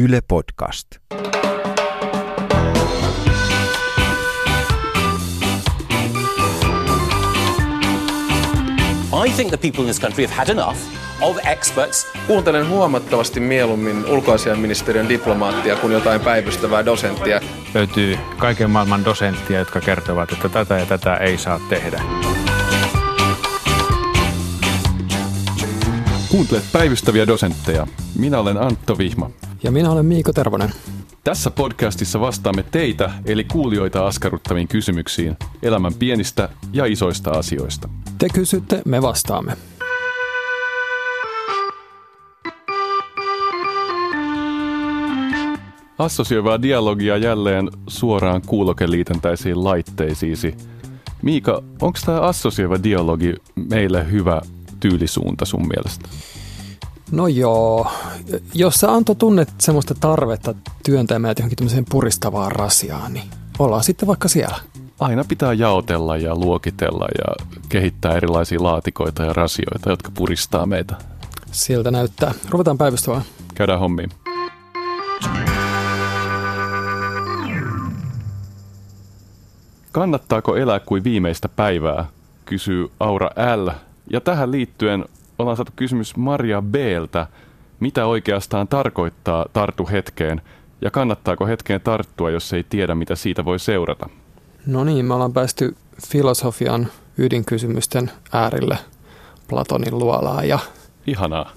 Yle Podcast. I think the people in this country have had enough of experts. Kuuntelen huomattavasti mieluummin ulkoasiainministeriön diplomaattia kuin jotain päivystävää dosenttia. Löytyy kaiken maailman dosenttia, jotka kertovat, että tätä ja tätä ei saa tehdä. Kuuntelet päivystäviä dosentteja. Minä olen Antto Vihma. Ja minä olen Miiko Tervonen. Tässä podcastissa vastaamme teitä, eli kuulijoita askarruttaviin kysymyksiin elämän pienistä ja isoista asioista. Te kysytte, me vastaamme. Assosioivaa dialogia jälleen suoraan kuulokeliitäntäisiin laitteisiisi. Miika, onko tämä assosioiva dialogi meille hyvä tyylisuunta sun mielestä? No joo, jos sä Anto tunnet semmoista tarvetta työntää meidät johonkin tämmöiseen puristavaan rasiaan, niin ollaan sitten vaikka siellä. Aina pitää jaotella ja luokitella ja kehittää erilaisia laatikoita ja rasioita, jotka puristaa meitä. Siltä näyttää. Ruvetaan päivystämään. Käydään hommiin. Kannattaako elää kuin viimeistä päivää, kysyy Aura L. Ja tähän liittyen ollaan saatu kysymys Maria B:ltä. Mitä oikeastaan tarkoittaa tartu hetkeen ja kannattaako hetkeen tarttua, jos ei tiedä, mitä siitä voi seurata? No niin, me ollaan päästy filosofian ydinkysymysten äärille Platonin luolaa ja Ihanaa.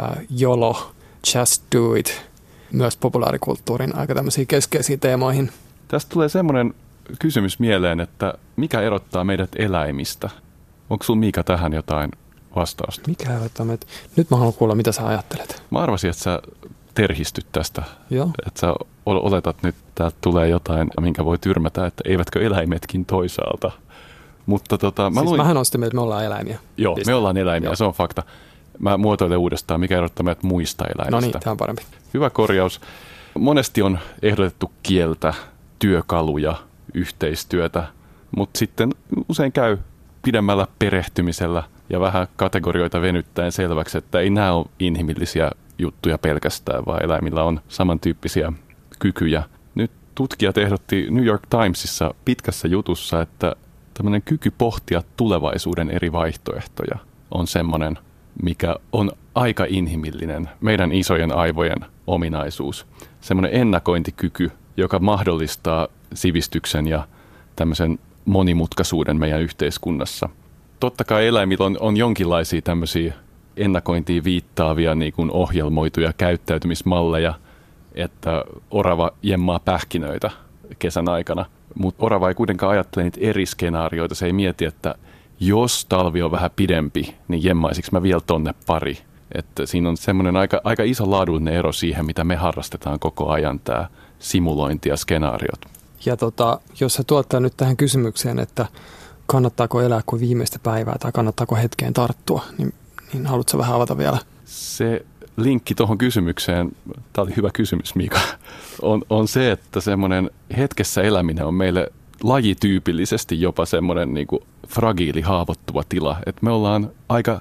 ää, YOLO, just do it, myös populaarikulttuurin aika tämmöisiin keskeisiin teemoihin. Tästä tulee semmoinen kysymys mieleen, että mikä erottaa meidät eläimistä? Onko sulla Miika tähän jotain vastausta? Mikä helvettä meitä? Nyt mä haluan kuulla, mitä sä ajattelet. Mä arvasin, että sä terhistyt tästä. Joo. Että sä ol- oletat nyt, että täältä tulee jotain, minkä voi tyrmätä, että eivätkö eläimetkin toisaalta. Mutta tota, mä siis luin... mähän on sitä mieltä, että me ollaan eläimiä. Joo, Piste. me ollaan eläimiä, Joo. se on fakta. Mä muotoilen uudestaan, mikä erottaa meidät muista eläimistä. No niin, tämä on parempi. Hyvä korjaus. Monesti on ehdotettu kieltä, työkaluja, yhteistyötä, mutta sitten usein käy pidemmällä perehtymisellä ja vähän kategorioita venyttäen selväksi, että ei nämä ole inhimillisiä juttuja pelkästään, vaan eläimillä on samantyyppisiä kykyjä. Nyt tutkijat ehdotti New York Timesissa pitkässä jutussa, että tämmöinen kyky pohtia tulevaisuuden eri vaihtoehtoja on semmoinen, mikä on aika inhimillinen, meidän isojen aivojen ominaisuus. Semmoinen ennakointikyky, joka mahdollistaa sivistyksen ja tämmöisen monimutkaisuuden meidän yhteiskunnassa. Totta kai eläimillä on, on jonkinlaisia tämmöisiä ennakointiin viittaavia niin kuin ohjelmoituja käyttäytymismalleja, että orava jemmaa pähkinöitä kesän aikana. Mutta orava ei kuitenkaan ajattele niitä eri skenaarioita. Se ei mieti, että jos talvi on vähän pidempi, niin jemmaisinko mä vielä tonne pari. Että siinä on semmoinen aika, aika iso laadullinen ero siihen, mitä me harrastetaan koko ajan, tämä simulointi ja skenaariot. Ja tota, jos sä tuottaa nyt tähän kysymykseen, että kannattaako elää kuin viimeistä päivää tai kannattaako hetkeen tarttua, niin, niin haluatko vähän avata vielä? Se linkki tuohon kysymykseen, tämä oli hyvä kysymys Miika, on, on se, että semmoinen hetkessä eläminen on meille lajityypillisesti jopa semmoinen niin kuin fragiili, haavoittuva tila. Että me ollaan aika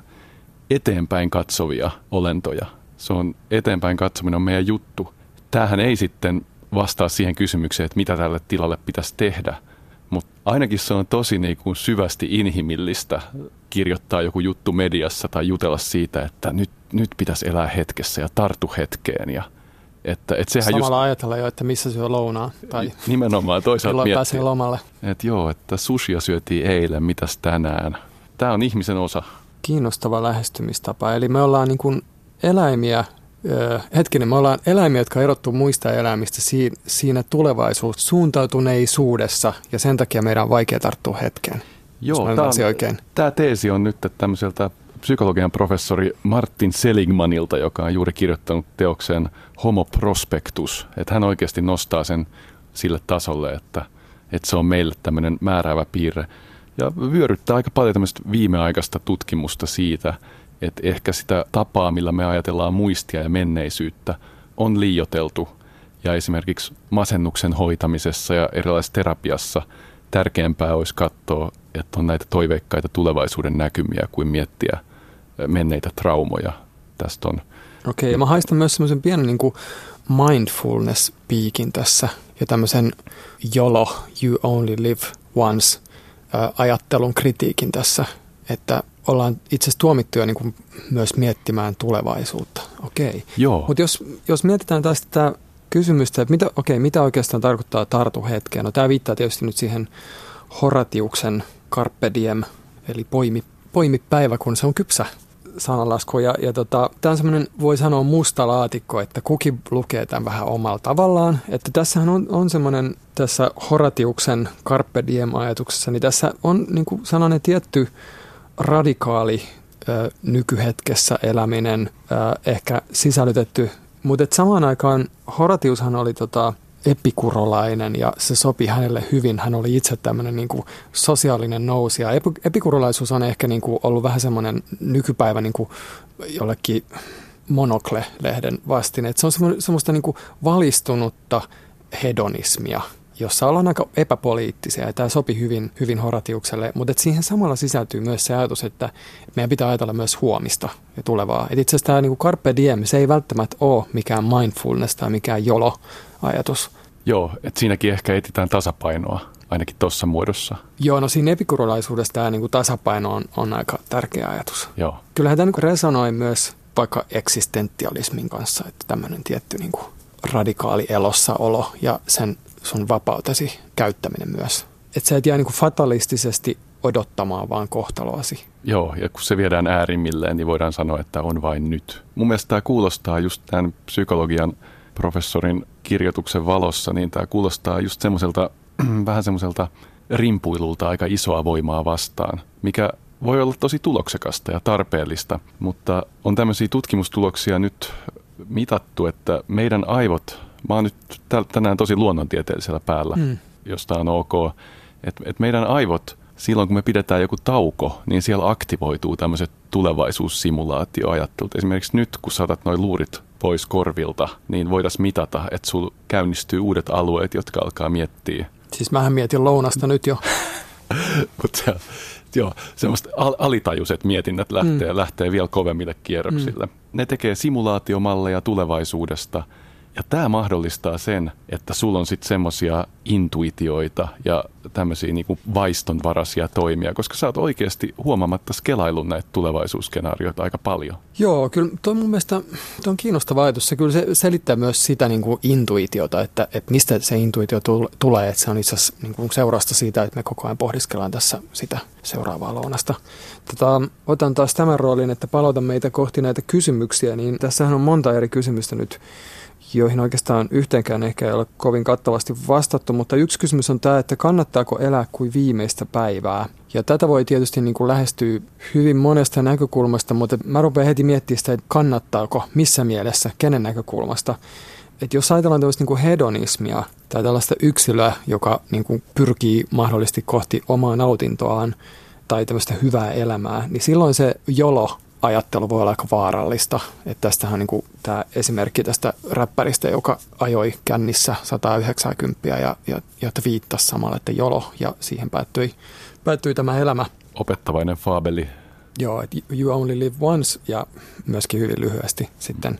eteenpäin katsovia olentoja. Se on eteenpäin katsominen on meidän juttu. Tämähän ei sitten vastaa siihen kysymykseen, että mitä tälle tilalle pitäisi tehdä. Mutta ainakin se on tosi niin kuin syvästi inhimillistä kirjoittaa joku juttu mediassa tai jutella siitä, että nyt, nyt pitäisi elää hetkessä ja tartu hetkeen. Ja, että, että sehän Samalla just ajatella jo, että missä syö lounaa tai nimenomaan toisaalta miettii, pääsee lomalle. että joo, että sushia syötiin eilen, mitäs tänään. Tämä on ihmisen osa. Kiinnostava lähestymistapa. Eli me ollaan niin kuin eläimiä, hetkinen, me ollaan eläimiä, jotka erottuu muista eläimistä siinä, siinä tulevaisuus suuntautuneisuudessa ja sen takia meidän on vaikea tarttua hetkeen. jos mä ymmärsin oikein. Tämä teesi on nyt tämmöiseltä psykologian professori Martin Seligmanilta, joka on juuri kirjoittanut teoksen Homo Prospectus. Että hän oikeasti nostaa sen sille tasolle, että, että se on meille tämmöinen määräävä piirre. Ja vyöryttää aika paljon tämmöistä viimeaikaista tutkimusta siitä, että ehkä sitä tapaa, millä me ajatellaan muistia ja menneisyyttä, on liioteltu. Ja esimerkiksi masennuksen hoitamisessa ja erilaisessa terapiassa tärkeämpää olisi katsoa, että on näitä toiveikkaita tulevaisuuden näkymiä kuin miettiä menneitä traumoja. Tästä on Okei, ja mä haistan myös semmoisen pienen niin mindfulness-piikin tässä ja tämmöisen YOLO, you only live once, ajattelun kritiikin tässä, että ollaan itse asiassa tuomittuja niin kuin myös miettimään tulevaisuutta. Okei. Mutta jos, jos mietitään taas tätä kysymystä, että mitä, okei, mitä oikeastaan tarkoittaa tartu hetkeen? No tämä viittaa tietysti nyt siihen Horatiuksen Carpe Diem, eli poimi, poimi päivä, kun se on kypsä sananlasku. Ja, ja tota, tämä on semmoinen, voi sanoa musta laatikko, että kukin lukee tämän vähän omalla tavallaan. Että tässähän on, on semmoinen tässä Horatiuksen Carpe Diem-ajatuksessa, niin tässä on niin kuin sellainen tietty radikaali ö, nykyhetkessä eläminen ö, ehkä sisällytetty. Mutta samaan aikaan Horatiushan oli tota, epikurolainen ja se sopi hänelle hyvin. Hän oli itse tämmöinen niin kuin sosiaalinen nousija. Epi- epikurolaisuus on ehkä niin kuin ollut vähän semmoinen nykypäivä niin kuin jollekin Monokle-lehden vastine. Et se on semmo- semmoista niin kuin valistunutta hedonismia, jossa ollaan aika epäpoliittisia ja tämä sopi hyvin, hyvin Horatiukselle, mutta et siihen samalla sisältyy myös se ajatus, että meidän pitää ajatella myös huomista ja tulevaa. Et itse asiassa tämä niin Carpe Diem, se ei välttämättä ole mikään mindfulness tai mikään jolo-ajatus. Joo, että siinäkin ehkä etsitään tasapainoa, ainakin tuossa muodossa. Joo, no siinä epikurolaisuudessa tämä niin tasapaino on, on aika tärkeä ajatus. Joo. Kyllähän tämä niin resonoi myös vaikka eksistentialismin kanssa, että tämmöinen tietty niin kuin radikaali elossaolo ja sen sun vapautesi käyttäminen myös. Että sä et jää niin fatalistisesti odottamaan vaan kohtaloasi. Joo, ja kun se viedään äärimmilleen, niin voidaan sanoa, että on vain nyt. Mun mielestä tämä kuulostaa just tämän psykologian professorin kirjoituksen valossa, niin tämä kuulostaa just semmoiselta, vähän semmoiselta rimpuilulta aika isoa voimaa vastaan, mikä voi olla tosi tuloksekasta ja tarpeellista, mutta on tämmöisiä tutkimustuloksia nyt mitattu, että meidän aivot, mä oon nyt tänään tosi luonnontieteellisellä päällä, mm. josta on ok, että et meidän aivot, silloin kun me pidetään joku tauko, niin siellä aktivoituu tämmöiset tulevaisuussimulaatioajattelut. Esimerkiksi nyt, kun saatat noin luurit pois korvilta, niin voitaisiin mitata, että sul käynnistyy uudet alueet, jotka alkaa miettiä. Siis mähän mietin lounasta nyt jo. Mutta joo, semmoista al- alitajuiset mietinnät lähtee, mm. lähtee vielä kovemmille kierroksille. Mm. Ne tekee simulaatiomalleja tulevaisuudesta – ja tämä mahdollistaa sen, että sulla on sitten semmoisia intuitioita ja tämmöisiä niinku vaistonvaraisia toimia, koska sä oot oikeasti huomaamatta skelailun näitä tulevaisuusskenaarioita aika paljon. Joo, kyllä tuo mun mielestä tuo on kiinnostava ajatus. Se kyllä se selittää myös sitä niin kuin intuitiota, että, että mistä se intuitio tulee. Että se on itse asiassa niin kuin seurausta siitä, että me koko ajan pohdiskellaan tässä sitä seuraavaa lounasta. Tota, otan taas tämän roolin, että palautan meitä kohti näitä kysymyksiä, niin tässähän on monta eri kysymystä nyt joihin oikeastaan yhteenkään ehkä ei ole kovin kattavasti vastattu, mutta yksi kysymys on tämä, että kannattaako elää kuin viimeistä päivää. Ja tätä voi tietysti niin kuin lähestyä hyvin monesta näkökulmasta, mutta mä rupean heti miettimään sitä, että kannattaako, missä mielessä, kenen näkökulmasta. Että jos ajatellaan tällaista niin kuin hedonismia tai tällaista yksilöä, joka niin kuin pyrkii mahdollisesti kohti omaa nautintoaan tai tämmöistä hyvää elämää, niin silloin se jolo ajattelu voi olla aika vaarallista. Että tästähän on niin kuin tämä esimerkki tästä räppäristä, joka ajoi kännissä 190 ja, ja, ja viittasi samalla, että jolo, ja siihen päättyi, päättyi tämä elämä. Opettavainen faabeli. Joo, että you only live once, ja myöskin hyvin lyhyesti sitten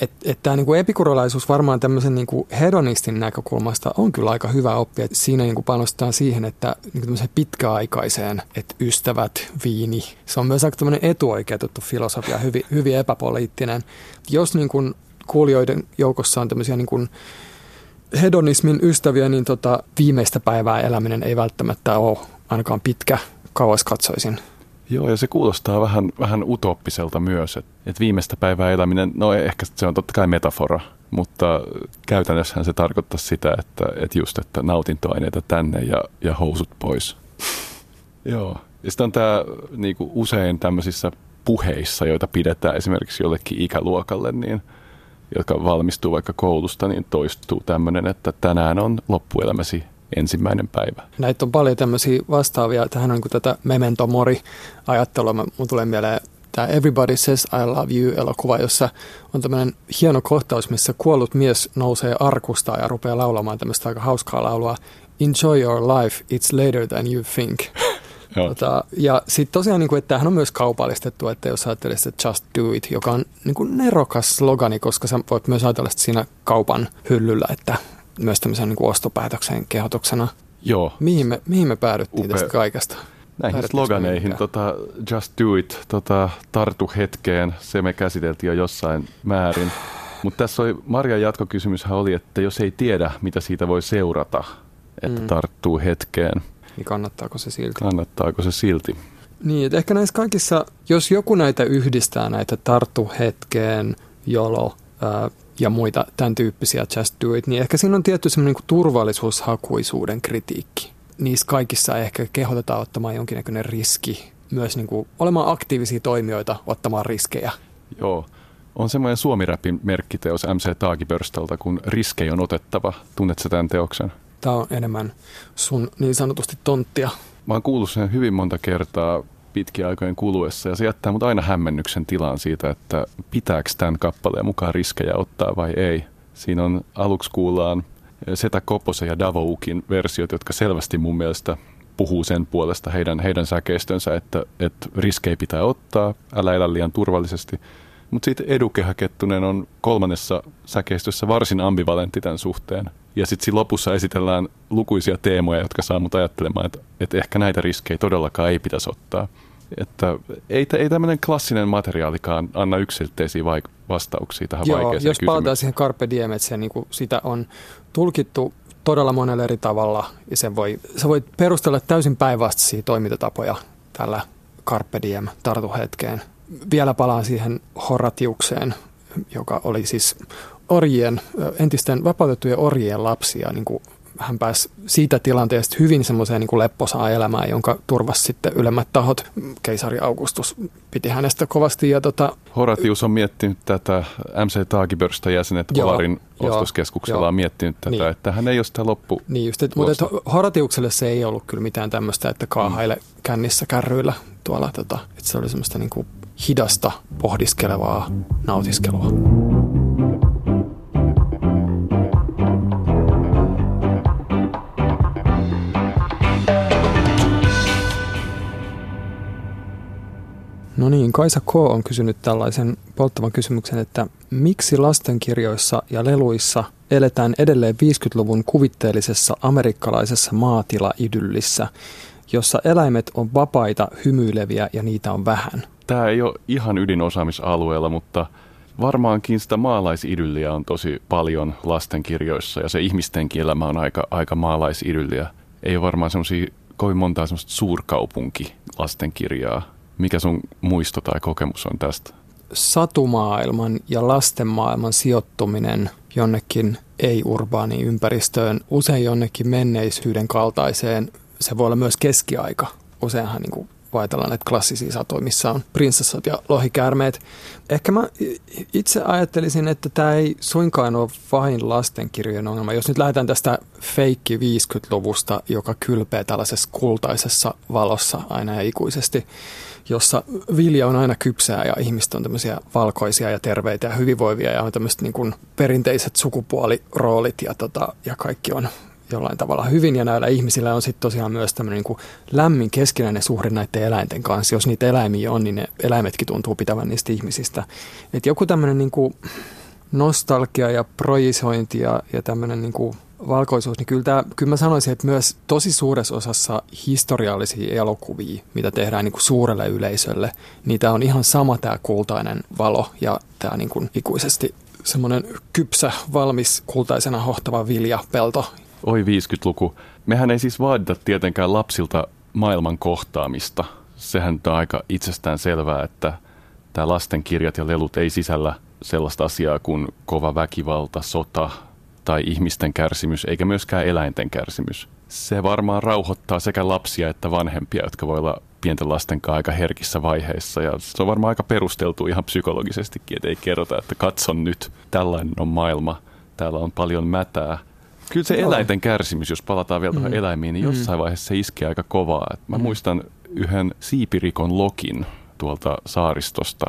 että et tämä niinku epikurolaisuus varmaan tämmöisen niinku hedonistin näkökulmasta on kyllä aika hyvä oppia. Et siinä niinku panostetaan siihen, että niinku pitkäaikaiseen, että ystävät, viini, se on myös aika tämmöinen etuoikeutettu filosofia, hyvin, hyvin epäpoliittinen. Jos niinku kuulijoiden joukossa on tämmöisiä niinku hedonismin ystäviä, niin tota, viimeistä päivää eläminen ei välttämättä ole ainakaan pitkä, kauas katsoisin Joo, ja se kuulostaa vähän, vähän utooppiselta myös, että et viimeistä päivää eläminen, no ehkä se on totta kai metafora, mutta käytännössähän se tarkoittaa sitä, että, että just, että nautintoaineita tänne ja, ja housut pois. Joo. Ja sitten on tämä niinku usein tämmöisissä puheissa, joita pidetään esimerkiksi jollekin ikäluokalle, niin, jotka valmistuu vaikka koulusta, niin toistuu tämmöinen, että tänään on loppuelämäsi ensimmäinen päivä. Näitä on paljon tämmöisiä vastaavia. Tähän on niin tätä memento mori-ajattelua. Mun tulee mieleen tämä Everybody Says I Love You-elokuva, jossa on tämmöinen hieno kohtaus, missä kuollut mies nousee arkusta ja rupeaa laulamaan tämmöistä aika hauskaa laulua Enjoy your life, it's later than you think. Tota, ja sitten tosiaan, niin kuin, että tämähän on myös kaupallistettu, että jos ajattelee että Just Do It, joka on niin kuin nerokas slogani, koska sä voit myös ajatella sitä siinä kaupan hyllyllä, että myös tämmöisen niin ostopäätöksen kehotuksena. Joo, Mihin me, mihin me päädyttiin Upea. tästä kaikesta? näihin sloganeihin, tota, just do it, tota, tartu hetkeen, se me käsiteltiin jo jossain määrin. Mutta tässä oli, Marjan jatkokysymyshän oli, että jos ei tiedä, mitä siitä voi seurata, että Mm. tarttuu hetkeen, Niin kannattaako se silti? kannattaako se silti? Niin, että ehkä näissä kaikissa, jos joku näitä yhdistää, näitä tarttu hetkeen, jolo ää, ja muita tämän tyyppisiä just do it, niin ehkä siinä on tietty semmoinen niin turvallisuushakuisuuden kritiikki. Niissä kaikissa ehkä kehotetaan ottamaan jonkinnäköinen riski, myös niin kuin olemaan aktiivisia toimijoita ottamaan riskejä. Joo. On semmoinen suomiräpin merkkiteos MC Taagipörstalta, kun riskejä on otettava. Tunnetko tämän teoksen? Tämä on enemmän sun niin sanotusti tonttia. Mä oon kuullut sen hyvin monta kertaa pitkien aikojen kuluessa ja se jättää mut aina hämmennyksen tilaan siitä, että pitääkö tämän kappaleen mukaan riskejä ottaa vai ei. Siinä on aluksi kuullaan Setä Koposen ja Davo Ukin versiot, jotka selvästi mun mielestä puhuu sen puolesta heidän, heidän säkeistönsä, että, että riskejä pitää ottaa, älä elä liian turvallisesti. Mutta sitten Kettunen on kolmannessa säkeistössä varsin ambivalentti tämän suhteen. Ja sitten siinä lopussa esitellään lukuisia teemoja, jotka saa mut ajattelemaan, että, että ehkä näitä riskejä todellakaan ei pitäisi ottaa. Että ei, ei tämmöinen klassinen materiaalikaan anna yksilteisiä vaik- vastauksia tähän Joo, vaikeaseen jos palataan siihen Carpe Diem, että se, niin kuin, sitä on tulkittu todella monella eri tavalla ja sen voi, sä voit perustella täysin päinvastaisia toimintatapoja tällä Carpe Diem tartuhetkeen. Vielä palaan siihen Horatiukseen, joka oli siis orjien, entisten vapautettujen orjien lapsia, niin kuin hän pääsi siitä tilanteesta hyvin semmoiseen niin kuin lepposaan elämään, jonka turvasi sitten ylemmät tahot. Keisari Augustus piti hänestä kovasti ja tota, Horatius on miettinyt tätä, MC Taagipörstä jäsenet Joo, joo, ostoskeskuksella joo. on miettinyt tätä, Niin. että hän ei ole sitä loppu. Niin just, et, mutta et Horatiukselle se ei ollut kyllä mitään tämmöistä, että kaahaile kännissä kärryillä tuolla, tota, että se oli semmoista niinku hidasta, pohdiskelevaa nautiskelua. No niin, Kaisa K. on kysynyt tällaisen polttavan kysymyksen, että miksi lastenkirjoissa ja leluissa eletään edelleen 50-luvun kuvitteellisessa amerikkalaisessa maatilaidyllissä, jossa eläimet on vapaita, hymyileviä ja niitä on vähän? Tämä ei ole ihan ydinosaamisalueella, mutta varmaankin sitä maalaisidylliä on tosi paljon lastenkirjoissa ja se ihmistenkin elämä on aika, aika maalaisidylliä. Ei ole varmaan semmoisia kovin montaa semmoista suurkaupunki lastenkirjaa. Mikä sun muisto tai kokemus on tästä? satumaailman ja lastenmaailman sijoittuminen jonnekin ei-urbaaniin ympäristöön, usein jonnekin menneisyyden kaltaiseen. Se voi olla myös keskiaika. Useinhan niin kuin ajatellaan näitä klassisia satoja, missä on prinsessat ja lohikäärmeet. Ehkä mä itse ajattelisin, että tämä ei suinkaan ole vain lastenkirjojen ongelma. Jos nyt lähdetään tästä feikki 50-luvusta, joka kylpee tällaisessa kultaisessa valossa aina ja ikuisesti, jossa vilja on aina kypsää ja ihmiset on tämmöisiä valkoisia ja terveitä ja hyvinvoivia ja on tämmöiset niin perinteiset sukupuoliroolit ja, tota, ja kaikki on jollain tavalla hyvin ja näillä ihmisillä on sitten tosiaan myös tämmöinen niin lämmin keskinäinen suhde näiden eläinten kanssa. Jos niitä eläimiä on, niin ne eläimetkin tuntuu pitävän niistä ihmisistä. Et joku tämmöinen niin nostalgia ja projisointi ja, ja tämmöinen niin valkoisuus, niin kyllä, tämä, kyllä mä sanoisin, että myös tosi suuressa osassa historiallisia elokuvia, mitä tehdään niin kuin suurelle yleisölle, niin tämä on ihan sama tämä kultainen valo ja tämä niin kuin ikuisesti semmoinen kypsä, valmis, kultaisena hohtava viljapelto. Oi 50-luku. Mehän ei siis vaadita tietenkään lapsilta maailman kohtaamista. Sehän on aika itsestään selvää, että tämä lastenkirjat ja lelut ei sisällä sellaista asiaa kuin kova väkivalta, sota tai ihmisten kärsimys, eikä myöskään eläinten kärsimys. Se varmaan rauhoittaa sekä lapsia että vanhempia, jotka voi olla pienten lasten kanssa aika herkissä vaiheissa. Ja se on varmaan aika perusteltu ihan psykologisestikin, että ei kerrota, että katson nyt, tällainen on maailma, täällä on paljon mätää. Kyllä se Joo. eläinten kärsimys, jos palataan vielä tuohon Mm. eläimiin, niin jossain vaiheessa se iskee aika kovaa. Et Mä Mm. muistan yhden siipirikon lokin tuolta saaristosta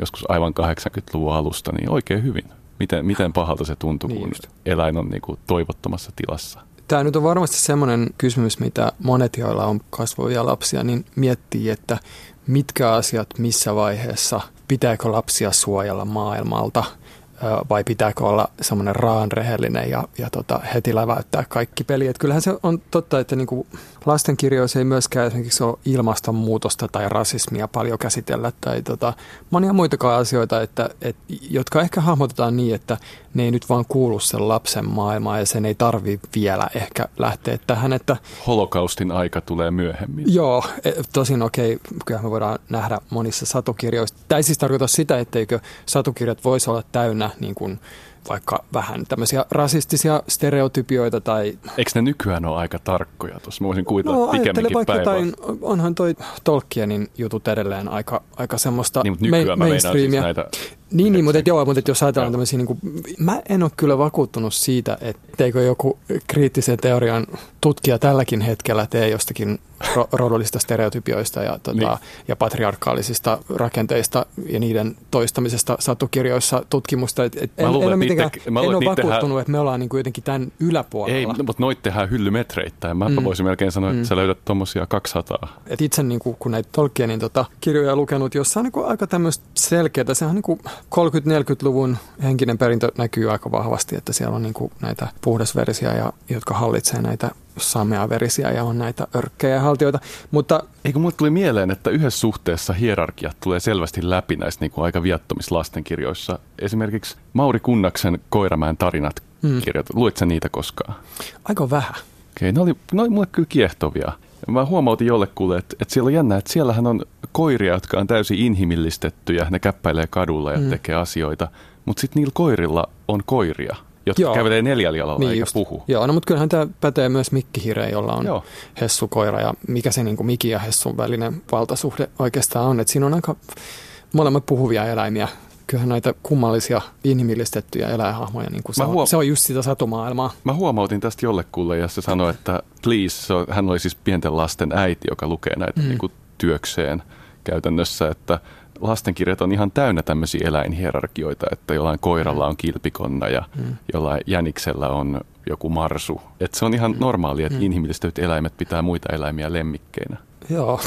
joskus aivan 80-luvun alusta, niin oikein hyvin. Miten, miten pahalta se tuntui, Niin kun just. eläin on niin kuin toivottomassa tilassa. Tämä nyt on varmasti semmoinen kysymys, mitä monet, joilla on kasvavia lapsia, niin miettii, että mitkä asiat missä vaiheessa, pitääkö lapsia suojella maailmalta – vai pitääkö olla semmoinen raan rehellinen ja, ja tota, heti läväyttää kaikki peli. Et kyllähän se on totta, että niinku lastenkirjoissa ei myöskään esimerkiksi ole ilmastonmuutosta tai rasismia paljon käsitellä tai tota, monia muitakaan asioita, että, et, jotka ehkä hahmotetaan niin, että ne ei nyt vaan kuulu sen lapsen maailmaan ja sen ei tarvi vielä ehkä lähteä tähän. Että, Holokaustin aika tulee myöhemmin. Joo, e, tosin okei, okay, kyllä me voidaan nähdä monissa satukirjoissa. Tämä ei siis tarkoita sitä, etteikö satukirjat voisi olla täynnä niin kuin vaikka vähän tämmöisiä rasistisia stereotypioita tai... Eikö ne nykyään ole aika tarkkoja tuossa? Mä voisin kuvitella no, pikemminkin vaikka päivää. Jotain, onhan toi Tolkienin jutut edelleen aika, aika semmoista niin, mutta nykyään ma- mä siis näitä niin, niin mutta, joo, mutta jos ajatellaan tämmöisiä, niin kuin, mä en ole kyllä vakuuttunut siitä, etteikö joku kriittisen teorian tutkija tälläkin hetkellä tee jostakin ro- rodollisista stereotypioista ja, tota, niin. ja patriarkaalisista rakenteista ja niiden toistamisesta satukirjoissa tutkimusta. Et, et en, luulen, en, ole mitenkään, itse, mä en ole vakuuttunut, tehdään... että me ollaan niin kuin jotenkin tämän yläpuolella. Ei, mutta noit tehdään hyllymetreittäin. Mä mm. voisin melkein sanoa, että mm. sä löydät tuommoisia 200. Et itse niin kuin, kun näitä Tolkienin tota, kirjoja lukenut, jossa on niin kuin aika tämmöistä selkeää, sehän on niin kuin 30-40-luvun henkinen perintö näkyy aika vahvasti, että siellä on niin kuin näitä puhdasverisiä, ja, jotka hallitsee näitä sameaverisiä ja on näitä örkkejä haltioita. Mutta Eikö mulle tuli mieleen, että yhdessä suhteessa hierarkiat tulee selvästi läpi näissä niin kuin aika viattomissa lastenkirjoissa. Esimerkiksi Mauri Kunnaksen Koiramäen tarinat mm. kirjat. Luitko niitä koskaan? Aika vähän. Okei, ne oli, ne oli mulle kyllä kiehtovia. Mä huomautin jollekulle, että, että siellä on jännä, että siellähän on koiria, jotka on täysin inhimillistettyjä. Ne käppäilee kadulla ja mm. tekee asioita. Mutta sitten niillä koirilla on koiria, jotka Joo. kävelee neljällä jalalla niin eikä just. puhu. Joo, no mutta kyllähän tämä pätee myös Mikkihireen, jolla on Joo. Hessu-koira ja mikä se niin kuin Miki ja Hessun välinen valtasuhde oikeastaan on. Että siinä on aika molemmat puhuvia eläimiä kyllähän näitä kummallisia inhimillistettyjä eläinhahmoja, niin kuin se, huom- on, se on just sitä satumaailmaa. Mä huomautin tästä jollekulle ja se sanoi, että please, so, hän oli siis pienten lasten äiti, joka lukee näitä mm. niin kuin työkseen käytännössä, että lastenkirjat on ihan täynnä tämmöisiä eläinhierarkioita, että jollain koiralla on kilpikonna ja mm. jollain jäniksellä on joku marsu. Että se on ihan mm. normaali, että mm. inhimillistetyt eläimet pitää muita eläimiä lemmikkeinä. Joo.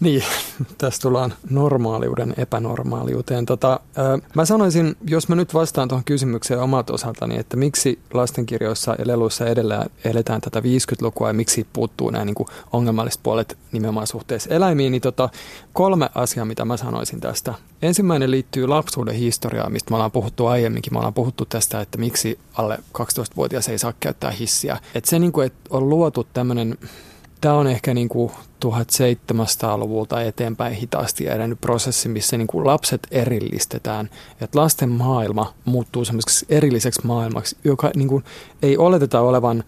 Niin, tässä tullaan normaaliuden epänormaaliuteen. Tota, ö, mä sanoisin, jos mä nyt vastaan tuohon kysymykseen omalta osaltani, että miksi lastenkirjoissa ja leluissa edelleen eletään tätä 50-lukua ja miksi puuttuu nämä niin kuin ongelmalliset puolet nimenomaan suhteessa eläimiin, niin tota, kolme asiaa, mitä mä sanoisin tästä. Ensimmäinen liittyy lapsuuden historiaan, mistä me ollaan puhuttu aiemminkin. Me ollaan puhuttu tästä, että miksi alle 12-vuotias ei saa käyttää hissiä. Että se, niin kuin, että on luotu tämmöinen tämä on ehkä niin kuin 1700-luvulta eteenpäin hitaasti edennyt prosessi, missä niin kuin lapset erillistetään. Että lasten maailma muuttuu semmoiseksi erilliseksi maailmaksi, joka niin kuin ei oleteta olevan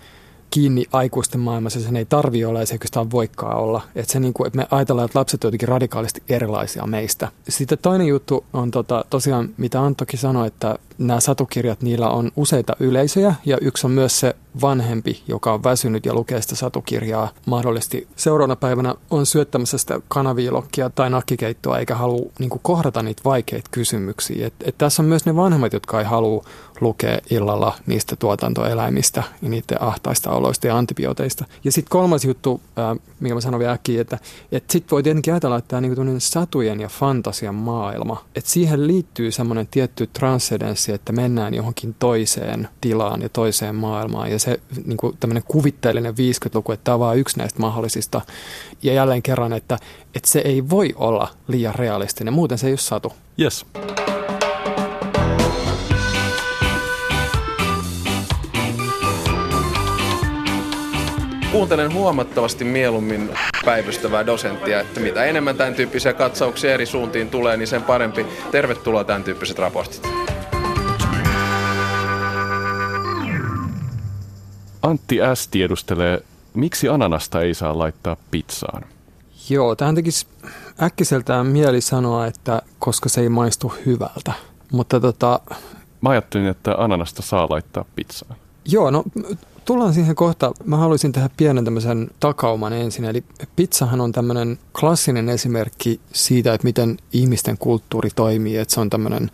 kiinni aikuisten maailmassa, sen ei tarvi olla ja se ei voikaan olla. Että, se niin kuin, että me ajatellaan, että lapset ovat jotenkin radikaalisti erilaisia meistä. Sitten toinen juttu on tota, tosiaan, mitä Anttokin sanoi, että nämä satukirjat, niillä on useita yleisöjä ja yksi on myös se vanhempi, joka on väsynyt ja lukee sitä satukirjaa mahdollisesti seuraavana päivänä on syöttämässä sitä kanaviilokkia tai nakkikeittoa eikä halua niin kuin, kohdata niitä vaikeita kysymyksiä. Et, et tässä on myös ne vanhemmat, jotka ei halua lukea illalla niistä tuotantoeläimistä ja niiden ahtaista oloista ja antibiooteista. Ja sitten kolmas juttu, äh, mikä mä sanon vielä äkkiä, että, että sitten voi tietenkin ajatella, että tämä niin satujen ja fantasian maailma, että siihen liittyy semmoinen tietty transcendenssi, että mennään johonkin toiseen tilaan ja toiseen maailmaan. Ja se niin kuin tämmöinen kuvitteellinen 50-luku, että tämä on vain yksi näistä mahdollisista. Ja jälleen kerran, että, että se ei voi olla liian realistinen, muuten se ei ole satu. Yes. kuuntelen huomattavasti mieluummin päivystävää dosenttia, että mitä enemmän tämän tyyppisiä katsauksia eri suuntiin tulee, niin sen parempi. Tervetuloa tämän tyyppiset raportit. Antti S. tiedustelee, miksi ananasta ei saa laittaa pizzaan? Joo, tähän tekisi äkkiseltään mieli sanoa, että koska se ei maistu hyvältä. Mutta tota... Mä ajattelin, että ananasta saa laittaa pizzaan. Joo, no tullaan siihen kohta. Mä haluaisin tehdä pienen tämmöisen takauman ensin. Eli pizzahan on tämmöinen klassinen esimerkki siitä, että miten ihmisten kulttuuri toimii. Että se on tämmöinen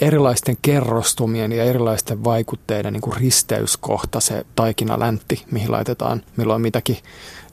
erilaisten kerrostumien ja erilaisten vaikutteiden niin kuin risteyskohta, se taikinaläntti, mihin laitetaan milloin mitäkin.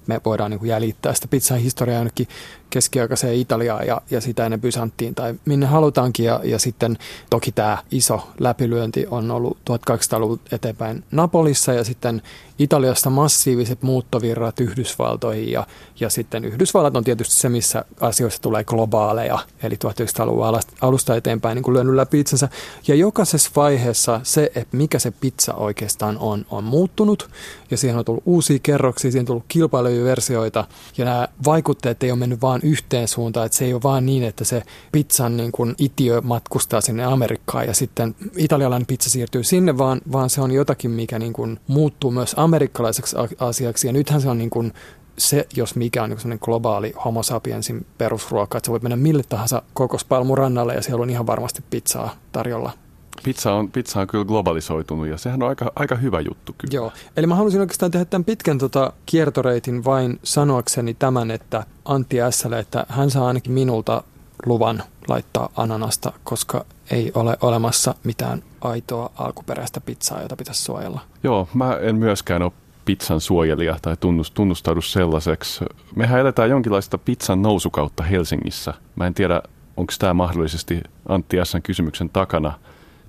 Me voidaan niin kuin jäljittää sitä pizzan historiaa jonnekin keskiaikaiseen Italiaan ja, ja sitä ennen Bysanttiin tai minne halutaankin. Ja, ja sitten toki tämä iso läpilyönti on ollut 1800-luvun eteenpäin Napolissa ja sitten Italiasta massiiviset muuttovirrat Yhdysvaltoihin ja, ja sitten Yhdysvallat on tietysti se, missä asioista tulee globaaleja, eli 1900-luvun alusta eteenpäin niin kuin lyönyt läpi itsensä. Ja jokaisessa vaiheessa se, että mikä se pizza oikeastaan on, on muuttunut ja siihen on tullut uusia kerroksia, siihen on tullut kilpailuversioita ja nämä vaikutteet ei ole mennyt vaan yhteen suuntaan, että se ei ole vaan niin, että se pizzan niin kuin itiö matkustaa sinne Amerikkaan ja sitten italialainen pizza siirtyy sinne, vaan, vaan se on jotakin, mikä niin kuin muuttuu myös amerikkalaiseksi asiaksi ja nythän se on niin kuin se, jos mikä on niin globaali homo sapiensin perusruoka, että sä voit mennä mille tahansa kokospalmun rannalle ja siellä on ihan varmasti pizzaa tarjolla. Pizza on, pizza on kyllä globalisoitunut ja sehän on aika, aika hyvä juttu kyllä. Joo, eli mä halusin oikeastaan tehdä tämän pitkän tota kiertoreitin vain sanoakseni tämän, että Antti Ässälä, että hän saa ainakin minulta luvan laittaa ananasta, koska ei ole olemassa mitään aitoa alkuperäistä pizzaa, jota pitäisi suojella. Joo, mä en myöskään ole pizzan suojelija tai tunnustaudu sellaiseksi. Mehän eletään jonkinlaista pizzan nousukautta Helsingissä. Mä en tiedä, onko tämä mahdollisesti Antti Ässän kysymyksen takana.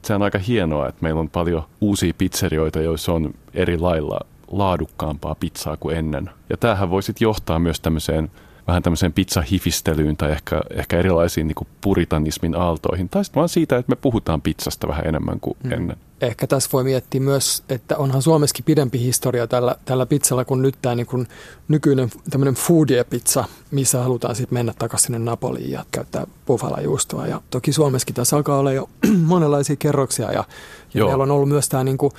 Se on aika hienoa, että meillä on paljon uusia pizzerioita, joissa on eri lailla laadukkaampaa pizzaa kuin ennen. Ja tämähän voi sitten johtaa myös tämmöiseen vähän tämmöiseen pizzahifistelyyn tai ehkä, ehkä erilaisiin niin puritanismin aaltoihin. Tai sitten vaan siitä, että me puhutaan pizzasta vähän enemmän kuin mm. ennen. Ehkä tässä voi miettiä myös, että onhan Suomessakin pidempi historia tällä, tällä pizzalla kuin nyt tämä niin kuin nykyinen tämmöinen foodie-pizza, missä halutaan sitten mennä takaisin sinne Napoliin ja käyttää buffalajuustoa. Ja toki Suomessakin tässä alkaa olla jo monenlaisia kerroksia ja, ja meillä on ollut myös tämä niin kuin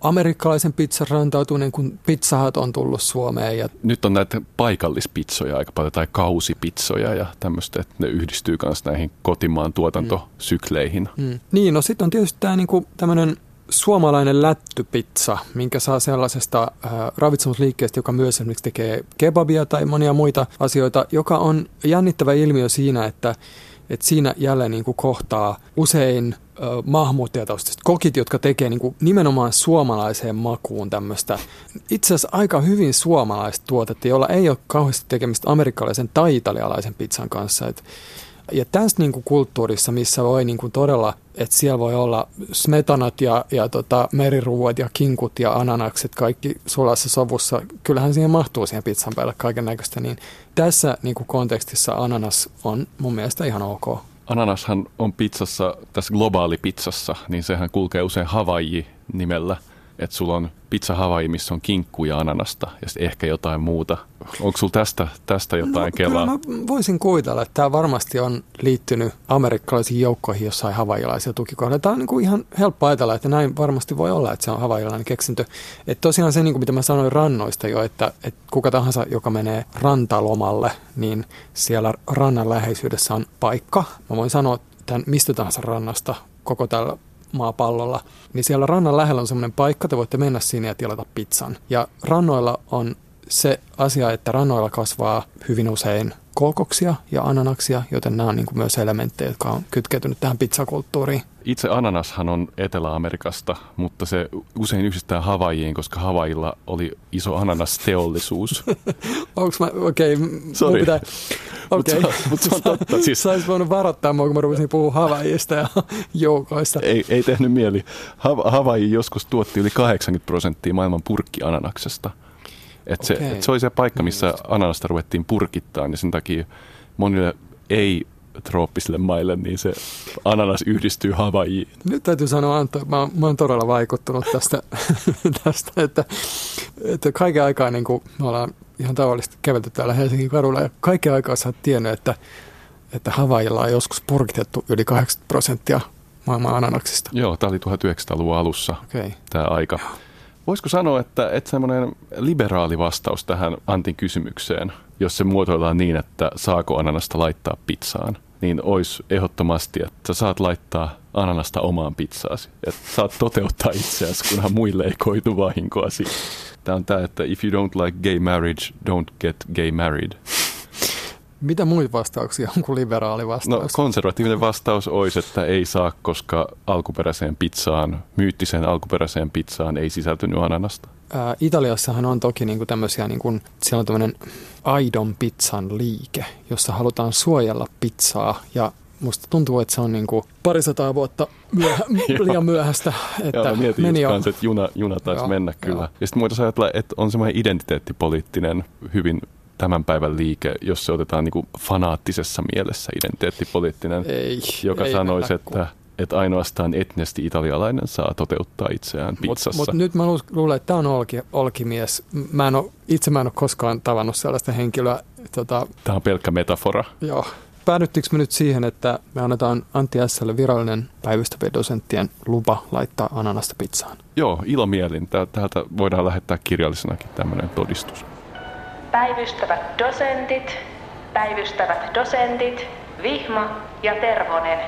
amerikkalaisen pizzan rantautuneen, kun pizzahat on tullut Suomeen. Ja... Nyt on näitä paikallispitsoja aika paljon, tai kausipitsoja ja tämmöistä, että ne yhdistyy myös näihin kotimaan tuotantosykleihin. Mm. Mm. Niin, no sitten on tietysti tämä niinku, tämmöinen suomalainen lättypizza, minkä saa sellaisesta äh, ravitsemusliikkeestä, joka myös esimerkiksi tekee kebabia tai monia muita asioita, joka on jännittävä ilmiö siinä, että että siinä jälleen niin kuin kohtaa usein maahanmuuttajataustaiset kokit, jotka tekee niin kuin nimenomaan suomalaiseen makuun tämmöistä itse asiassa aika hyvin suomalaista tuotetta, jolla ei ole kauheasti tekemistä amerikkalaisen tai italialaisen pizzan kanssa. Et ja tässä niin kuin kulttuurissa, missä voi niin kuin todella, että siellä voi olla smetanat ja, ja tota, meriruuat ja kinkut ja ananakset kaikki sulassa sovussa, kyllähän siihen mahtuu siihen pizzan päälle kaiken näköistä, niin tässä niin kuin kontekstissa ananas on mun mielestä ihan ok. Ananashan on pizzassa, tässä globaali pizzassa, niin sehän kulkee usein Havaiji nimellä – että sulla on pizza Hawaii, missä on kinkku ja ananasta ja sitten ehkä jotain muuta. Onko sulla tästä, tästä jotain no, kelaa? mä voisin kuvitella, että tämä varmasti on liittynyt amerikkalaisiin joukkoihin jossain havailaisia tukikohdia. Tämä on niin kuin ihan helppo ajatella, että näin varmasti voi olla, että se on havailainen keksintö. Että tosiaan se, niin kuin mitä mä sanoin rannoista jo, että, että kuka tahansa, joka menee rantalomalle, niin siellä rannan läheisyydessä on paikka. Mä voin sanoa tämän mistä tahansa rannasta koko tällä maapallolla, niin siellä rannan lähellä on semmoinen paikka, te voitte mennä sinne ja tilata pizzan. Ja rannoilla on se asia, että rannoilla kasvaa hyvin usein kookoksia ja ananaksia, joten nämä on niin kuin myös elementtejä, jotka on kytkeytynyt tähän pizzakulttuuriin. Itse ananashan on Etelä-Amerikasta, mutta se usein yhdistää Havaijiin, koska Havailla oli iso ananasteollisuus. Onko mä, okei, okay, Sorry. pitää, okei. Okay. Mutta se on totta. Siis... Sä olisit voinut varoittaa mua, kun mä rupesin puhua Havaijista ja joukoista. Ei, ei tehnyt mieli. Havaiji joskus tuotti yli 80 prosenttia maailman purkkiananaksesta. Et se, okay. et se oli se paikka, missä ananasta ruvettiin purkittaa, niin sen takia monille ei trooppisille maille, niin se ananas yhdistyy Havaijiin. Nyt täytyy sanoa, Antto, mä, mä oon todella vaikuttunut tästä, tästä että, että kaiken aikaa niin kuin me ollaan ihan tavallisesti kävelty täällä Helsingin kadulla ja kaiken aikaa sä oot tiennyt, että, että Havaijilla on joskus purkitettu yli 80 prosenttia maailman ananaksista. Joo, tämä oli 1900-luvun alussa okay. tämä aika. Joo. Voisiko sanoa, että, että semmoinen liberaali vastaus tähän Antin kysymykseen, jos se muotoillaan niin, että saako ananasta laittaa pizzaan, niin olisi ehdottomasti, että saat laittaa ananasta omaan pizzaasi. Että saat toteuttaa itseäsi, kunhan muille ei koitu vahinkoa. Tämä on tämä, että if you don't like gay marriage, don't get gay married. Mitä muita vastauksia on kuin liberaali No vastaus? konservatiivinen vastaus olisi, että ei saa, koska alkuperäiseen pizzaan, myyttiseen alkuperäiseen pizzaan ei sisältynyt ananasta. Ää, Italiassahan on toki niinku tämmöisiä, niinku, siellä on tämmöinen aidon pizzan liike, jossa halutaan suojella pizzaa ja musta tuntuu, että se on niinku parisataa vuotta myöhä, liian myöhäistä, että Joo, mietin meni just jo. kanssa, että juna, juna taisi Joo, mennä kyllä. joo. Ja sitten voitaisiin ajatella, että on semmoinen identiteettipoliittinen hyvin tämän päivän liike, jos se otetaan niin kuin fanaattisessa mielessä identiteettipoliittinen, Ei, joka ei sanoisi, että, että ainoastaan etnisesti italialainen saa toteuttaa itseään pizzassa. Mutta nyt mä lu- luulen, että tämä on olki, olkimies. Mä en ole, itse mä en ole koskaan tavannut sellaista henkilöä. Tota, Tämä on pelkkä metafora. joo. Päädyttikö me nyt siihen, että me annetaan Antti S:lle virallinen päivystävien lupa laittaa ananasta pizzaan? Joo, ilomielin. Tää- Täältä voidaan lähettää kirjallisenakin tämmöinen todistus. Päivystävät dosentit, päivystävät dosentit, Vihma ja Tervonen.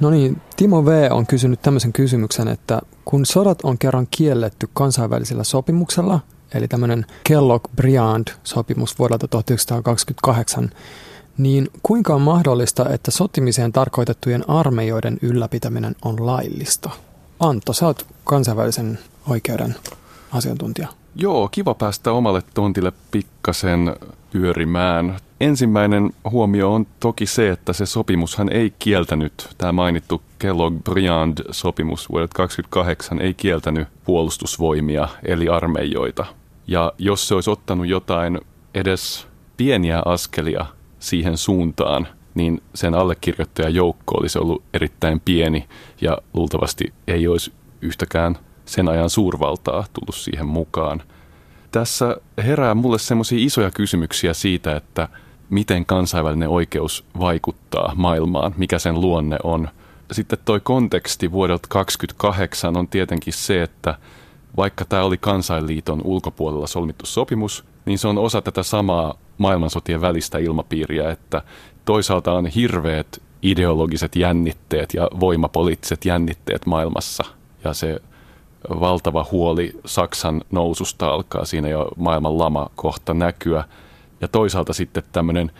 No niin, Timo V. on kysynyt tämmöisen kysymyksen, että kun sodat on kerran kielletty kansainvälisellä sopimuksella, eli tämmöinen Kellogg-Briand-sopimus vuodelta 1928, niin kuinka on mahdollista, että sotimiseen tarkoitettujen armeijoiden ylläpitäminen on laillista? Antto, sä oot kansainvälisen oikeuden asiantuntija. Joo, kiva päästä omalle tontille pikkasen pyörimään. Ensimmäinen huomio on toki se, että se sopimushan ei kieltänyt, tämä mainittu Kellogg-Briand-sopimus vuodelta 28 ei kieltänyt puolustusvoimia eli armeijoita. Ja jos se olisi ottanut jotain edes pieniä askelia siihen suuntaan, niin sen allekirjoittajajoukko olisi ollut erittäin pieni ja luultavasti ei olisi yhtäkään sen ajan suurvaltaa tullut siihen mukaan. Tässä herää mulle semmoisia isoja kysymyksiä siitä, että miten kansainvälinen oikeus vaikuttaa maailmaan, mikä sen luonne on. Sitten toi konteksti vuodelta 28 on tietenkin se, että vaikka tämä oli kansainliiton ulkopuolella solmittu sopimus, niin se on osa tätä samaa maailmansotien välistä ilmapiiriä, että toisaalta on hirveät ideologiset jännitteet ja voimapoliittiset jännitteet maailmassa. Ja se valtava huoli Saksan noususta alkaa siinä jo maailman lama kohta näkyä. Ja toisaalta sitten tämmöinen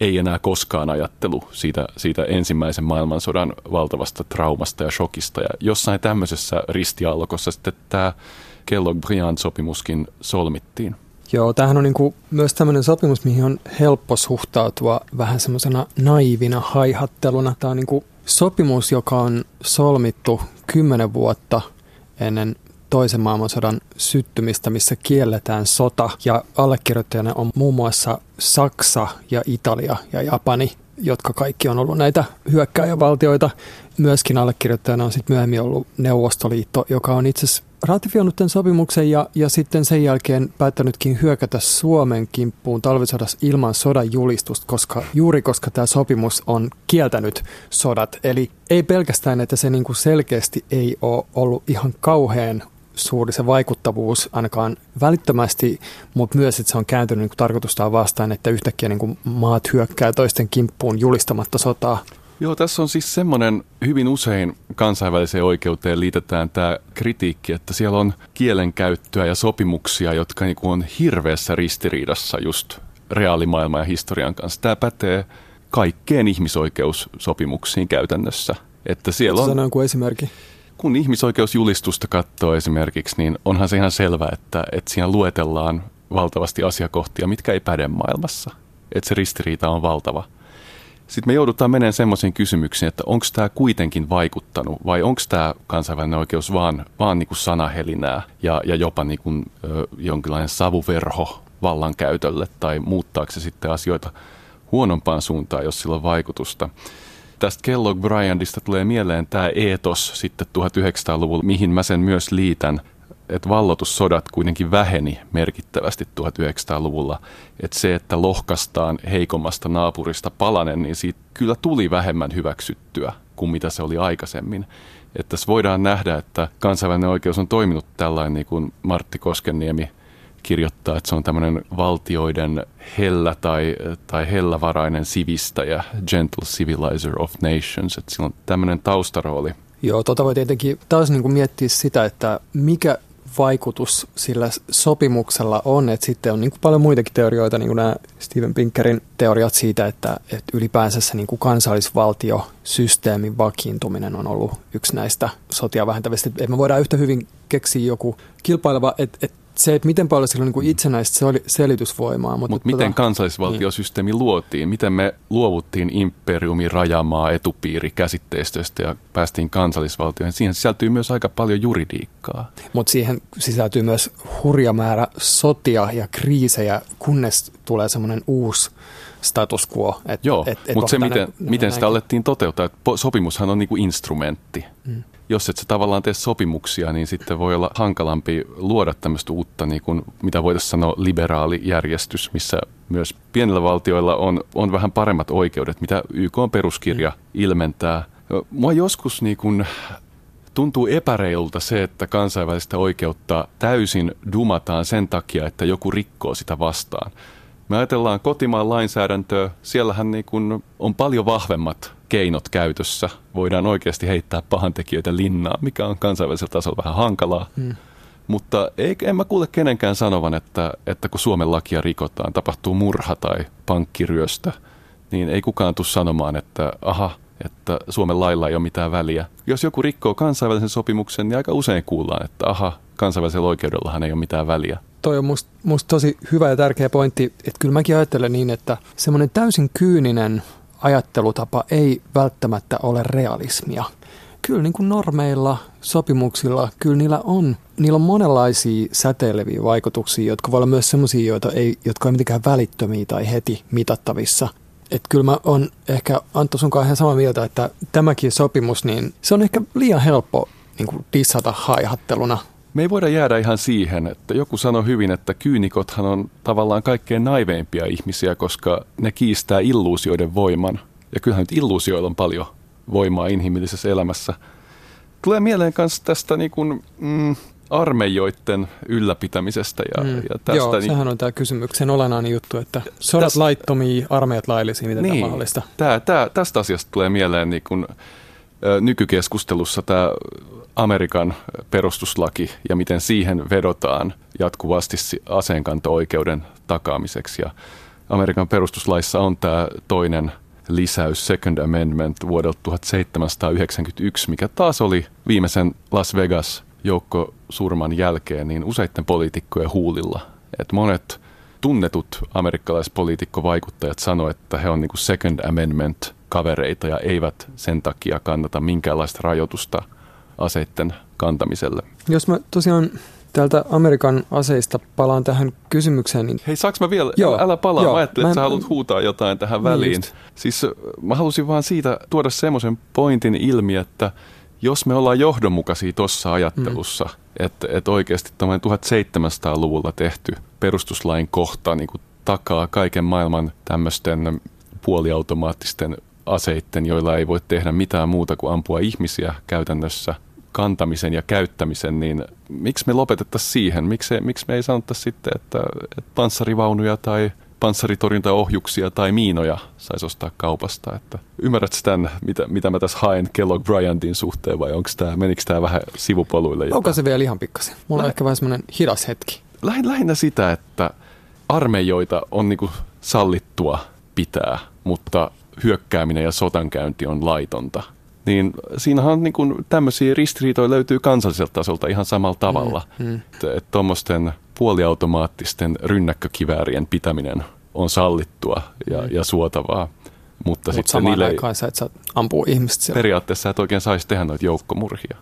ei enää koskaan ajattelu siitä, siitä ensimmäisen maailmansodan valtavasta traumasta ja shokista. Ja jossain tämmöisessä ristiallokossa sitten tämä Kellogg-Briand-sopimuskin solmittiin. Joo, tämähän on niinku myös tämmöinen sopimus, mihin on helppo suhtautua vähän semmoisena naivina haihatteluna. Tämä on niinku sopimus, joka on solmittu kymmenen vuotta ennen toisen maailmansodan syttymistä, missä kielletään sota. Ja allekirjoittajana on muun muassa Saksa ja Italia ja Japani, jotka kaikki on ollut näitä hyökkääjävaltioita. Myöskin allekirjoittajana on sitten myöhemmin ollut Neuvostoliitto, joka on itse asiassa ratifioinut tämän sopimuksen ja, ja sitten sen jälkeen päättänytkin hyökätä Suomen kimppuun talvisodassa ilman sodan julistusta, koska, juuri koska tämä sopimus on kieltänyt sodat. Eli ei pelkästään, että se niinku selkeästi ei ole ollut ihan kauhean suuri se vaikuttavuus ainakaan välittömästi, mutta myös, että se on kääntynyt niin tarkoitustaan vastaan, että yhtäkkiä niin maat hyökkää toisten kimppuun julistamatta sotaa. Joo, tässä on siis semmoinen hyvin usein kansainväliseen oikeuteen liitetään tämä kritiikki, että siellä on kielenkäyttöä ja sopimuksia, jotka niinku on hirveässä ristiriidassa just reaalimaailman ja historian kanssa. Tämä pätee kaikkeen ihmisoikeussopimuksiin käytännössä. Että siellä on, Sanoin joku esimerkki. kun ihmisoikeusjulistusta katsoo esimerkiksi, niin onhan se ihan selvä, että, että siinä luetellaan valtavasti asiakohtia, mitkä ei päde maailmassa. Että se ristiriita on valtava. Sitten me joudutaan menemään semmoisiin kysymyksiin, että onko tämä kuitenkin vaikuttanut vai onko tämä kansainvälinen oikeus vaan, vaan niinku sanahelinää ja, ja jopa niinku, ö, jonkinlainen savuverho vallankäytölle tai muuttaako se sitten asioita huonompaan suuntaan, jos sillä on vaikutusta. Tästä Kellogg Bryandista tulee mieleen tämä eetos sitten 1900-luvulla, mihin mä sen myös liitän, että vallotussodat kuitenkin väheni merkittävästi 1900-luvulla. Että se, että lohkastaan heikommasta naapurista palanen, niin siitä kyllä tuli vähemmän hyväksyttyä kuin mitä se oli aikaisemmin. Että tässä voidaan nähdä, että kansainvälinen oikeus on toiminut tällainen, niin kuin Martti Koskenniemi kirjoittaa, että se on tämmöinen valtioiden hellä tai, tai hellävarainen sivistäjä, gentle civilizer of nations, että sillä on tämmöinen taustarooli. Joo, tota voi tietenkin taas niin kuin miettiä sitä, että mikä vaikutus sillä sopimuksella on, että sitten on niin kuin paljon muitakin teorioita, niin kuin nämä Steven Pinkerin teoriat siitä, että, että ylipäänsä se niin kuin kansallisvaltiosysteemin vakiintuminen on ollut yksi näistä sotia vähentävistä. Että me voidaan yhtä hyvin keksiä joku kilpaileva, että, että se, että miten paljon sillä on niin itsenäistä selitysvoimaa. Mutta Mut miten tota, kansallisvaltiosysteemi niin. luotiin? Miten me luovuttiin imperiumi, rajamaa, etupiiri käsitteistöstä ja päästiin kansallisvaltioon? Siihen sisältyy myös aika paljon juridiikkaa. Mutta siihen sisältyy myös hurja määrä sotia ja kriisejä, kunnes tulee semmoinen uusi status quo. Et, Joo, mutta se miten, miten sitä alettiin toteuttaa, että sopimushan on niinku instrumentti. Mm jos et sä tavallaan tee sopimuksia, niin sitten voi olla hankalampi luoda tämmöistä uutta, niin kuin, mitä voitaisiin sanoa, liberaalijärjestys, missä myös pienillä valtioilla on, on vähän paremmat oikeudet, mitä YK on peruskirja mm. ilmentää. Mua joskus niin kuin, tuntuu epäreilulta se, että kansainvälistä oikeutta täysin dumataan sen takia, että joku rikkoo sitä vastaan. Me ajatellaan kotimaan lainsäädäntöä, siellähän niin kuin on paljon vahvemmat keinot käytössä. Voidaan oikeasti heittää pahantekijöitä linnaa, mikä on kansainvälisellä tasolla vähän hankalaa. Hmm. Mutta ei, en mä kuule kenenkään sanovan, että, että kun Suomen lakia rikotaan, tapahtuu murha tai pankkiryöstö, niin ei kukaan tule sanomaan, että aha, että Suomen lailla ei ole mitään väliä. Jos joku rikkoo kansainvälisen sopimuksen, niin aika usein kuullaan, että aha, kansainvälisellä oikeudellahan ei ole mitään väliä. Toi on musta must tosi hyvä ja tärkeä pointti, että kyllä mäkin ajattelen niin, että semmoinen täysin kyyninen ajattelutapa ei välttämättä ole realismia. Kyllä niin kuin normeilla, sopimuksilla, kyllä niillä on, niillä on monenlaisia säteileviä vaikutuksia, jotka voi olla myös sellaisia, joita ei, jotka ei mitenkään välittömiä tai heti mitattavissa. Että kyllä mä on ehkä Antto sun ihan samaa mieltä, että tämäkin sopimus, niin se on ehkä liian helppo niin kuin dissata haihatteluna me ei voida jäädä ihan siihen, että joku sanoi hyvin, että kyynikothan on tavallaan kaikkein naiveimpia ihmisiä, koska ne kiistää illuusioiden voiman. Ja kyllähän nyt illuusioilla on paljon voimaa inhimillisessä elämässä. Tulee mieleen myös tästä niin kuin, mm, armeijoiden ylläpitämisestä. Ja, mm. ja tästä, Joo, niin, sehän on tämä kysymyksen olennainen juttu, että sodat täs, laittomia, armeijat laillisia, miten niin, tämä mahdollista? Tää, tää, tästä asiasta tulee mieleen niin kuin, nykykeskustelussa tämä Amerikan perustuslaki ja miten siihen vedotaan jatkuvasti aseenkanto-oikeuden takaamiseksi. Ja Amerikan perustuslaissa on tämä toinen lisäys, Second Amendment vuodelta 1791, mikä taas oli viimeisen Las Vegas joukko surman jälkeen niin useiden poliitikkojen huulilla. Et monet tunnetut amerikkalaispoliitikkovaikuttajat sanoivat, että he on niin Second Amendment kavereita ja eivät sen takia kannata minkäänlaista rajoitusta aseiden kantamiselle. Jos mä tosiaan täältä Amerikan aseista palaan tähän kysymykseen. Niin... Hei, saaks mä vielä? Joo, älä palaa. Joo, mä ajattelin, mä... että sä haluat huutaa jotain tähän niin väliin. Just. Siis mä halusin vaan siitä tuoda semmoisen pointin ilmi, että jos me ollaan johdonmukaisia tuossa ajattelussa, mm. että, että oikeasti 1700-luvulla tehty perustuslain kohta niin kuin takaa kaiken maailman tämmöisten puoliautomaattisten aseitten, joilla ei voi tehdä mitään muuta kuin ampua ihmisiä käytännössä kantamisen ja käyttämisen, niin miksi me lopetettaisiin siihen? Miksi, miksi me ei sanottaisi sitten, että, että panssarivaunuja tai panssaritorjuntaohjuksia tai miinoja saisi ostaa kaupasta. Että ymmärrätkö tämän, mitä, mitä mä tässä haen Kellogg Bryantin suhteen vai onko tämä, menikö tämä vähän sivupoluille? Onko se vielä ihan pikkasen? Mulla Lä- on ehkä vähän semmoinen hidas hetki. Lähin, lähinnä sitä, että armeijoita on niinku sallittua pitää, mutta hyökkääminen ja sotankäynti on laitonta. Niin siinähän niin kuin tämmöisiä ristiriitoja löytyy kansalliselta tasolta ihan samalla tavalla. Mm, mm. Että tuommoisten puoliautomaattisten rynnäkkökiväärien pitäminen on sallittua ja, mm. ja suotavaa. Mutta Mut sitten samaan niille aikaan sä et saa ampua ihmistä siellä. Periaatteessa et oikein saisi tehdä noita joukkomurhia.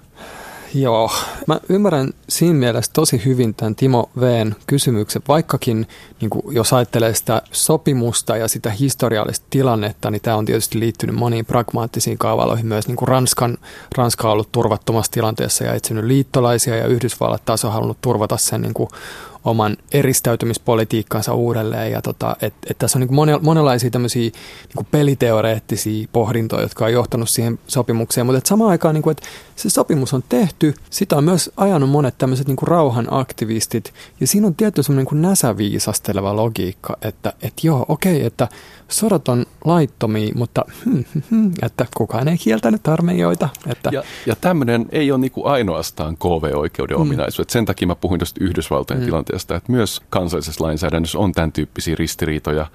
Joo, mä ymmärrän siinä mielessä tosi hyvin tämän Timo Vn kysymyksen, vaikkakin niin kuin jos ajattelee sitä sopimusta ja sitä historiallista tilannetta, niin tämä on tietysti liittynyt moniin pragmaattisiin kaavaloihin myös niin kuin Ranskan, Ranska on ollut turvattomassa tilanteessa ja etsinyt liittolaisia ja Yhdysvallat taas on halunnut turvata sen niin kuin oman eristäytymispolitiikkansa uudelleen. Ja tota, et, et tässä on niin monenlaisia tämmöisiä niin peliteoreettisia pohdintoja, jotka on johtanut siihen sopimukseen. Mutta samaan aikaan, niin kuin, että se sopimus on tehty, sitä on myös ajanut monet tämmöiset niin rauhan aktivistit. Ja siinä on tietty semmoinen niin näsäviisasteleva logiikka, että et joo, okei, että sodat on laittomia, mutta hmm, hmm, hmm, että kukaan ei kieltänyt armeijoita. Että, Ja, ja tämmöinen ei ole niinku ainoastaan KV-oikeuden mm. ominaisuus. Et sen takia mä puhuin tuosta Yhdysvaltojen mm. tilanteesta, että myös kansallisessa lainsäädännössä on tämän tyyppisiä ristiriitoja.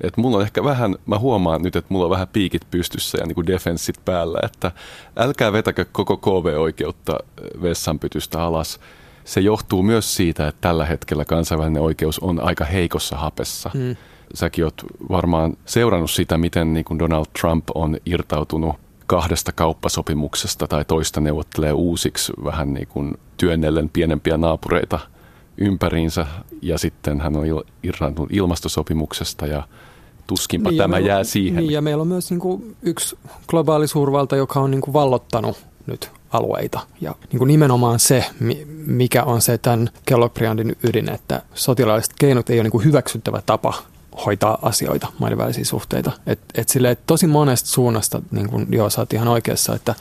Et mulla on ehkä vähän, mä huomaan nyt, että mulla on vähän piikit pystyssä ja niinku defenssit päällä, että älkää vetäkö koko KV-oikeutta vessanpytystä alas. Se johtuu myös siitä, että tällä hetkellä kansainvälinen oikeus on aika heikossa hapessa. Mm säkin oot varmaan seurannut sitä, miten niin kuin Donald Trump on irtautunut kahdesta kauppasopimuksesta tai toista neuvottelee uusiksi vähän niin kuin työnnellen pienempiä naapureita ympäriinsä ja sitten hän on il- irtaantunut ilmastosopimuksesta ja tuskinpa niin, tämä jää siihen. Niin, ja meillä on myös niin kuin yksi globaali suurvalta, joka on niin kuin vallottanut nyt alueita. Ja niin kuin nimenomaan se, mikä on se tämän Kellobriandin ydin, että sotilaalliset keinot ei ole niin kuin hyväksyttävä tapa hoitaa asioita, maiden välisiä suhteita. Et, et silleen, et tosi monesta suunnasta, niin kuin joo, sä oot ihan oikeassa, että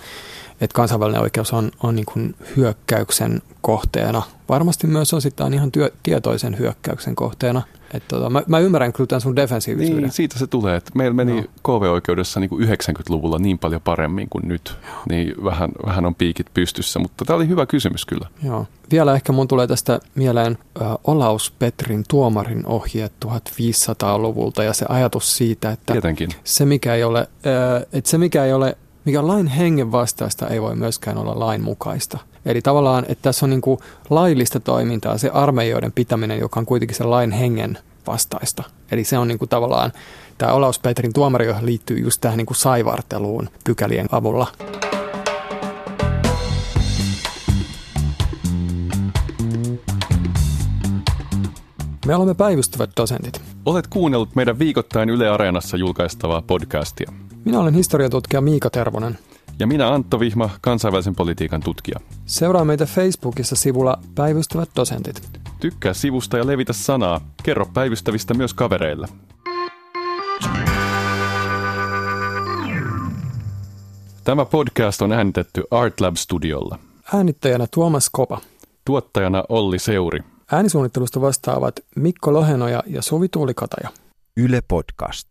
et kansainvälinen oikeus on, on niin kuin hyökkäyksen kohteena. Varmasti myös osittain ihan työ, tietoisen hyökkäyksen kohteena. Et tota, mä, mä ymmärrän kyllä tämän sun defensiivisyyden. Niin, siitä se tulee, että meillä meni no. KV-oikeudessa niin kuin 90-luvulla niin paljon paremmin kuin nyt. Joo. Niin vähän, vähän on piikit pystyssä, mutta tämä oli hyvä kysymys kyllä. Joo. Vielä ehkä mun tulee tästä mieleen äh, Olaus Petrin tuomarin ohjeet 1500-luvulta ja se ajatus siitä, että Tietenkin. se mikä ei ole, äh, että se mikä ei ole mikä on lain hengen vastaista, ei voi myöskään olla lain mukaista. Eli tavallaan, että tässä on niin kuin laillista toimintaa, se armeijoiden pitäminen, joka on kuitenkin se lain hengen vastaista. Eli se on niin kuin tavallaan, tämä Olaus Petrin tuomari, johon liittyy just tähän niin kuin saivarteluun pykälien avulla. Me olemme päivystävät dosentit. Olet kuunnellut meidän viikoittain Yle Areenassa julkaistavaa podcastia. Minä olen historiatutkija Miika Tervonen. Ja minä Antto Vihma, kansainvälisen politiikan tutkija. Seuraa meitä Facebookissa sivulla Päivystävät dosentit. Tykkää sivusta ja levitä sanaa. Kerro päivystävistä myös kavereille. Tämä podcast on äänitetty Artlab Studiolla. Äänittäjänä Tuomas Kopa. Tuottajana Olli Seuri. Äänisuunnittelusta vastaavat Mikko Lohenoja ja Suvi Tuulikataja. Yle Podcast.